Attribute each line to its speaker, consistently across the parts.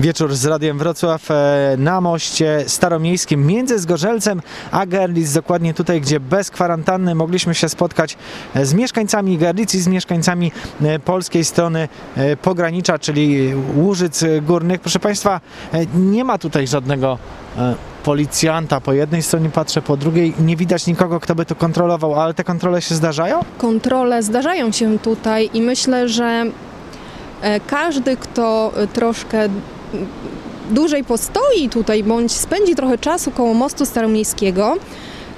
Speaker 1: Wieczór z Radiem Wrocław e, na moście staromiejskim między Zgorzelcem a Gerlitz, dokładnie tutaj, gdzie bez kwarantanny mogliśmy się spotkać e, z mieszkańcami Gerlitz i z mieszkańcami e, polskiej strony pogranicza, czyli Łużyc Górnych. Proszę Państwa, nie ma tutaj żadnego policjanta. Po jednej stronie patrzę, po drugiej nie widać nikogo, kto by to kontrolował, ale te kontrole się zdarzają?
Speaker 2: Kontrole zdarzają się tutaj i myślę, że każdy, kto troszkę dłużej postoi tutaj bądź spędzi trochę czasu koło mostu staromiejskiego,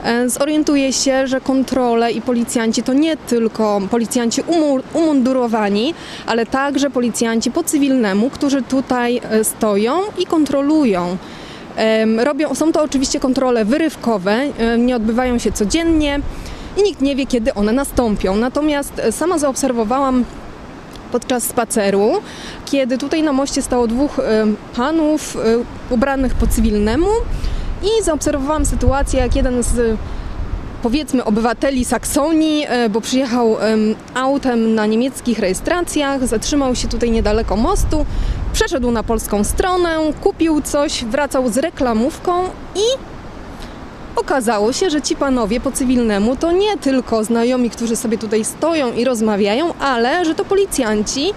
Speaker 2: e, zorientuje się, że kontrole i policjanci to nie tylko policjanci umu- umundurowani, ale także policjanci po cywilnemu, którzy tutaj e, stoją i kontrolują. Robią, są to oczywiście kontrole wyrywkowe, em, nie odbywają się codziennie i nikt nie wie, kiedy one nastąpią. Natomiast e, sama zaobserwowałam podczas spaceru, kiedy tutaj na moście stało dwóch em, panów e, ubranych po cywilnemu i zaobserwowałam sytuację, jak jeden z powiedzmy obywateli Saksonii, e, bo przyjechał em, autem na niemieckich rejestracjach, zatrzymał się tutaj niedaleko mostu, przeszedł na polską stronę, kupił coś, wracał z reklamówką i okazało się, że ci panowie po cywilnemu to nie tylko znajomi, którzy sobie tutaj stoją i rozmawiają, ale że to policjanci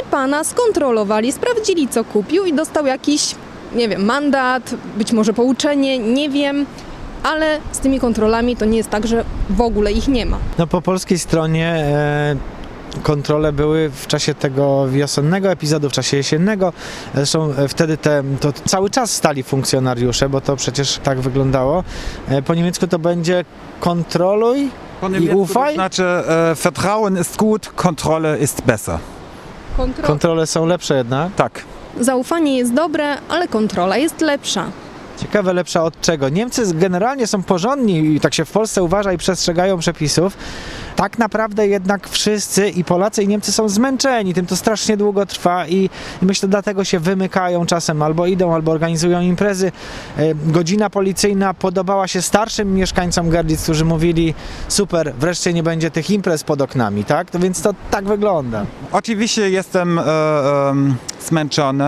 Speaker 2: i pana skontrolowali, sprawdzili co kupił i dostał jakiś, nie wiem, mandat, być może pouczenie, nie wiem. Ale z tymi kontrolami to nie jest tak, że w ogóle ich nie ma.
Speaker 1: No po polskiej stronie e, kontrole były w czasie tego wiosennego epizodu, w czasie jesiennego. Zresztą e, wtedy te, to cały czas stali funkcjonariusze, bo to przecież tak wyglądało. E, po niemiecku to będzie kontroluj i ufaj.
Speaker 3: to znaczy e, Vertrauen ist gut, Kontrolle ist besser.
Speaker 2: Kontro-
Speaker 1: Kontrole są lepsze jednak.
Speaker 3: Tak.
Speaker 2: Zaufanie jest dobre, ale kontrola jest lepsza.
Speaker 1: Ciekawe lepsza od czego. Niemcy generalnie są porządni i tak się w Polsce uważa i przestrzegają przepisów. Tak naprawdę jednak wszyscy i Polacy i Niemcy są zmęczeni, tym to strasznie długo trwa i myślę dlatego się wymykają czasem albo idą, albo organizują imprezy. E, Godzina policyjna podobała się starszym mieszkańcom Gerlitz, którzy mówili super, wreszcie nie będzie tych imprez pod oknami, tak? To więc to tak wygląda.
Speaker 3: Oczywiście jestem e, em, zmęczony,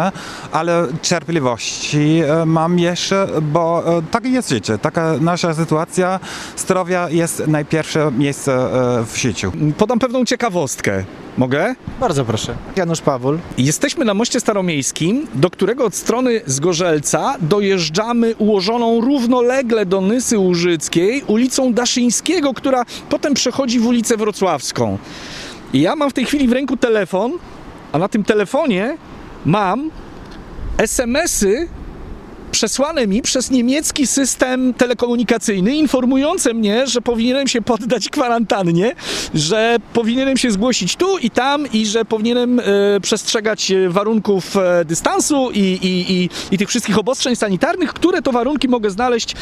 Speaker 3: ale cierpliwości e, mam jeszcze, bo e, takie jest życie. Taka nasza sytuacja zdrowia jest najpierwsze miejsce e, w życiu.
Speaker 4: Podam pewną ciekawostkę. Mogę?
Speaker 1: Bardzo proszę. Janusz Pawul.
Speaker 4: Jesteśmy na moście staromiejskim, do którego od strony Zgorzelca dojeżdżamy ułożoną równolegle do Nysy Łużyckiej ulicą Daszyńskiego, która potem przechodzi w ulicę Wrocławską. I ja mam w tej chwili w ręku telefon, a na tym telefonie mam SMS-y przesłane mi przez niemiecki system telekomunikacyjny, informujące mnie, że powinienem się poddać kwarantannie, że powinienem się zgłosić tu i tam i że powinienem e, przestrzegać e, warunków e, dystansu i, i, i, i tych wszystkich obostrzeń sanitarnych, które to warunki mogę znaleźć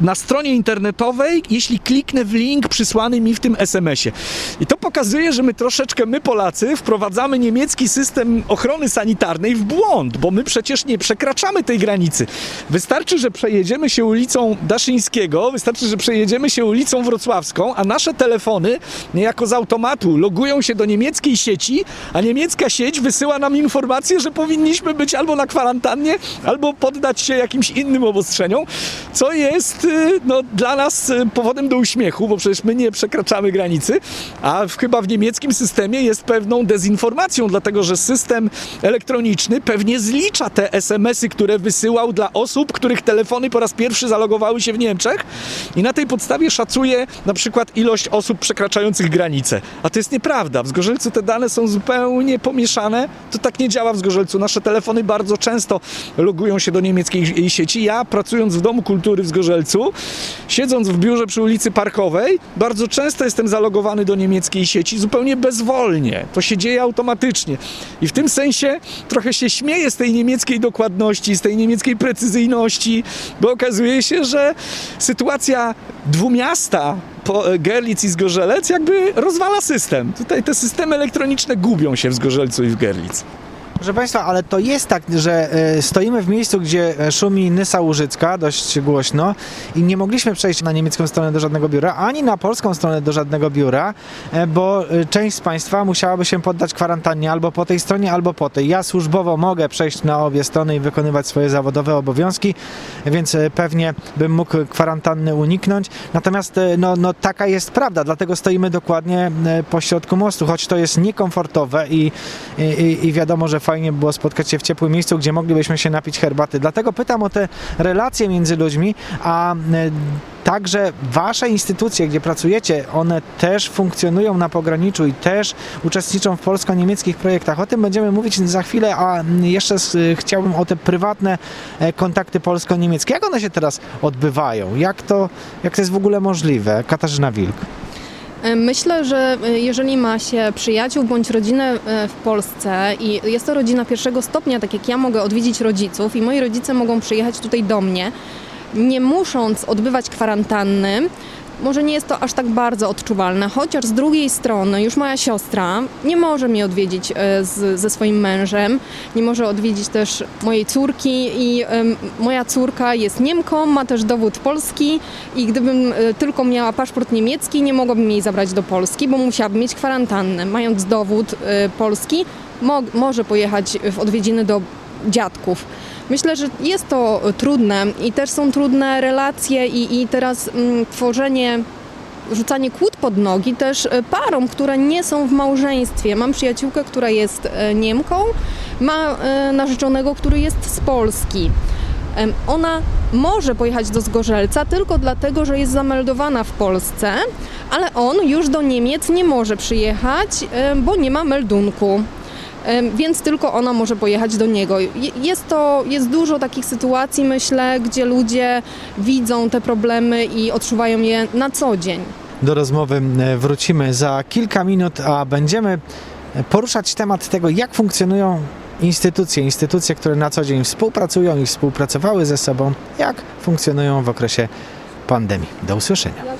Speaker 4: na stronie internetowej, jeśli kliknę w link przysłany mi w tym SMS-ie. I to pokazuje, że my troszeczkę, my Polacy, wprowadzamy niemiecki system ochrony sanitarnej w błąd, bo my przecież nie przekraczamy tej granicy. Wystarczy, że przejedziemy się ulicą Daszyńskiego, wystarczy, że przejedziemy się ulicą Wrocławską, a nasze telefony niejako z automatu logują się do niemieckiej sieci, a niemiecka sieć wysyła nam informację, że powinniśmy być albo na kwarantannie, albo poddać się jakimś innym obostrzeniom, co jest y, no, dla nas y, powodem do uśmiechu, bo przecież my nie przekraczamy granicy, a w, chyba w niemieckim systemie jest pewną dezinformacją, dlatego że system elektroniczny pewnie zlicza te SMS-y, które wysyłał dla osób, których telefony po raz pierwszy zalogowały się w Niemczech i na tej podstawie szacuje na przykład ilość osób przekraczających granicę. A to jest nieprawda. W Zgorzelcu te dane są zupełnie pomieszane. To tak nie działa w Zgorzelcu. Nasze telefony bardzo często logują się do niemieckiej sieci. Ja pracując w Domu Kultury w Zgorzelcu, siedząc w biurze przy ulicy Parkowej, bardzo często jestem zalogowany do niemieckiej sieci zupełnie bezwolnie. To się dzieje automatycznie. I w tym sensie trochę się śmieję z tej niemieckiej dokładności, z tej niemieckiej precyzyjności, bo okazuje się, że sytuacja dwumiasta e, Gerlitz i Zgorzelec jakby rozwala system. Tutaj te systemy elektroniczne gubią się w Zgorzelcu i w Gerlitz.
Speaker 1: Proszę Państwa, ale to jest tak, że e, stoimy w miejscu, gdzie e, szumi Nysa Łużycka dość głośno i nie mogliśmy przejść na niemiecką stronę do żadnego biura, ani na polską stronę do żadnego biura, e, bo część z Państwa musiałaby się poddać kwarantannie albo po tej stronie, albo po tej. Ja służbowo mogę przejść na obie strony i wykonywać swoje zawodowe obowiązki, więc pewnie bym mógł kwarantanny uniknąć. Natomiast no, no, taka jest prawda, dlatego stoimy dokładnie po środku mostu, choć to jest niekomfortowe i, i, i wiadomo, że fajnie by było spotkać się w ciepłym miejscu, gdzie moglibyśmy się napić herbaty. Dlatego pytam o te relacje między ludźmi, a e, także wasze instytucje, gdzie pracujecie, one też funkcjonują na pograniczu i też uczestniczą w polsko-niemieckich projektach. O tym będziemy mówić za chwilę, a jeszcze s- chciałbym o te prywatne e, kontakty polsko-niemieckie. Jak one się teraz odbywają? Jak to, jak to jest w ogóle możliwe? Katarzyna Wilk.
Speaker 2: E, Myślę, że e, jeżeli ma się przyjaciół bądź rodzinę e, w Polsce i jest to rodzina pierwszego stopnia, tak jak ja mogę odwiedzić rodziców i moi rodzice mogą przyjechać tutaj do mnie, nie musząc odbywać kwarantanny, może nie jest to aż tak bardzo odczuwalne, chociaż z drugiej strony już moja siostra nie może mnie odwiedzić e, z, ze swoim mężem, nie może odwiedzić też mojej córki i moja córka jest Niemką, ma też dowód polski i gdybym e, tylko miała paszport niemiecki, nie mogłabym jej zabrać do Polski, bo musiałabym mieć kwarantannę. Mając dowód e, polski, mo- może pojechać w odwiedziny do dziadków. Myślę, że jest to trudne i też są trudne relacje i, i teraz mm, tworzenie, rzucanie kłód pod nogi też e, parom, które nie są w małżeństwie. Mam przyjaciółkę, która jest e, Niemką, ma e, narzeczonego, który jest z Polski. Ona może pojechać do Zgorzelca tylko dlatego, że jest zameldowana w Polsce, ale on już do Niemiec nie może przyjechać, bo nie ma meldunku. Więc tylko ona może pojechać do niego. Je- Jest to, jest dużo takich sytuacji, myślę, gdzie ludzie widzą te problemy i odczuwają je na co dzień.
Speaker 1: Do rozmowy e, wrócimy za kilka minut, a będziemy poruszać temat tego, jak funkcjonują instytucje, instytucje, które na co dzień współpracują i współpracowały ze sobą, jak funkcjonują w okresie pandemii. Do usłyszenia.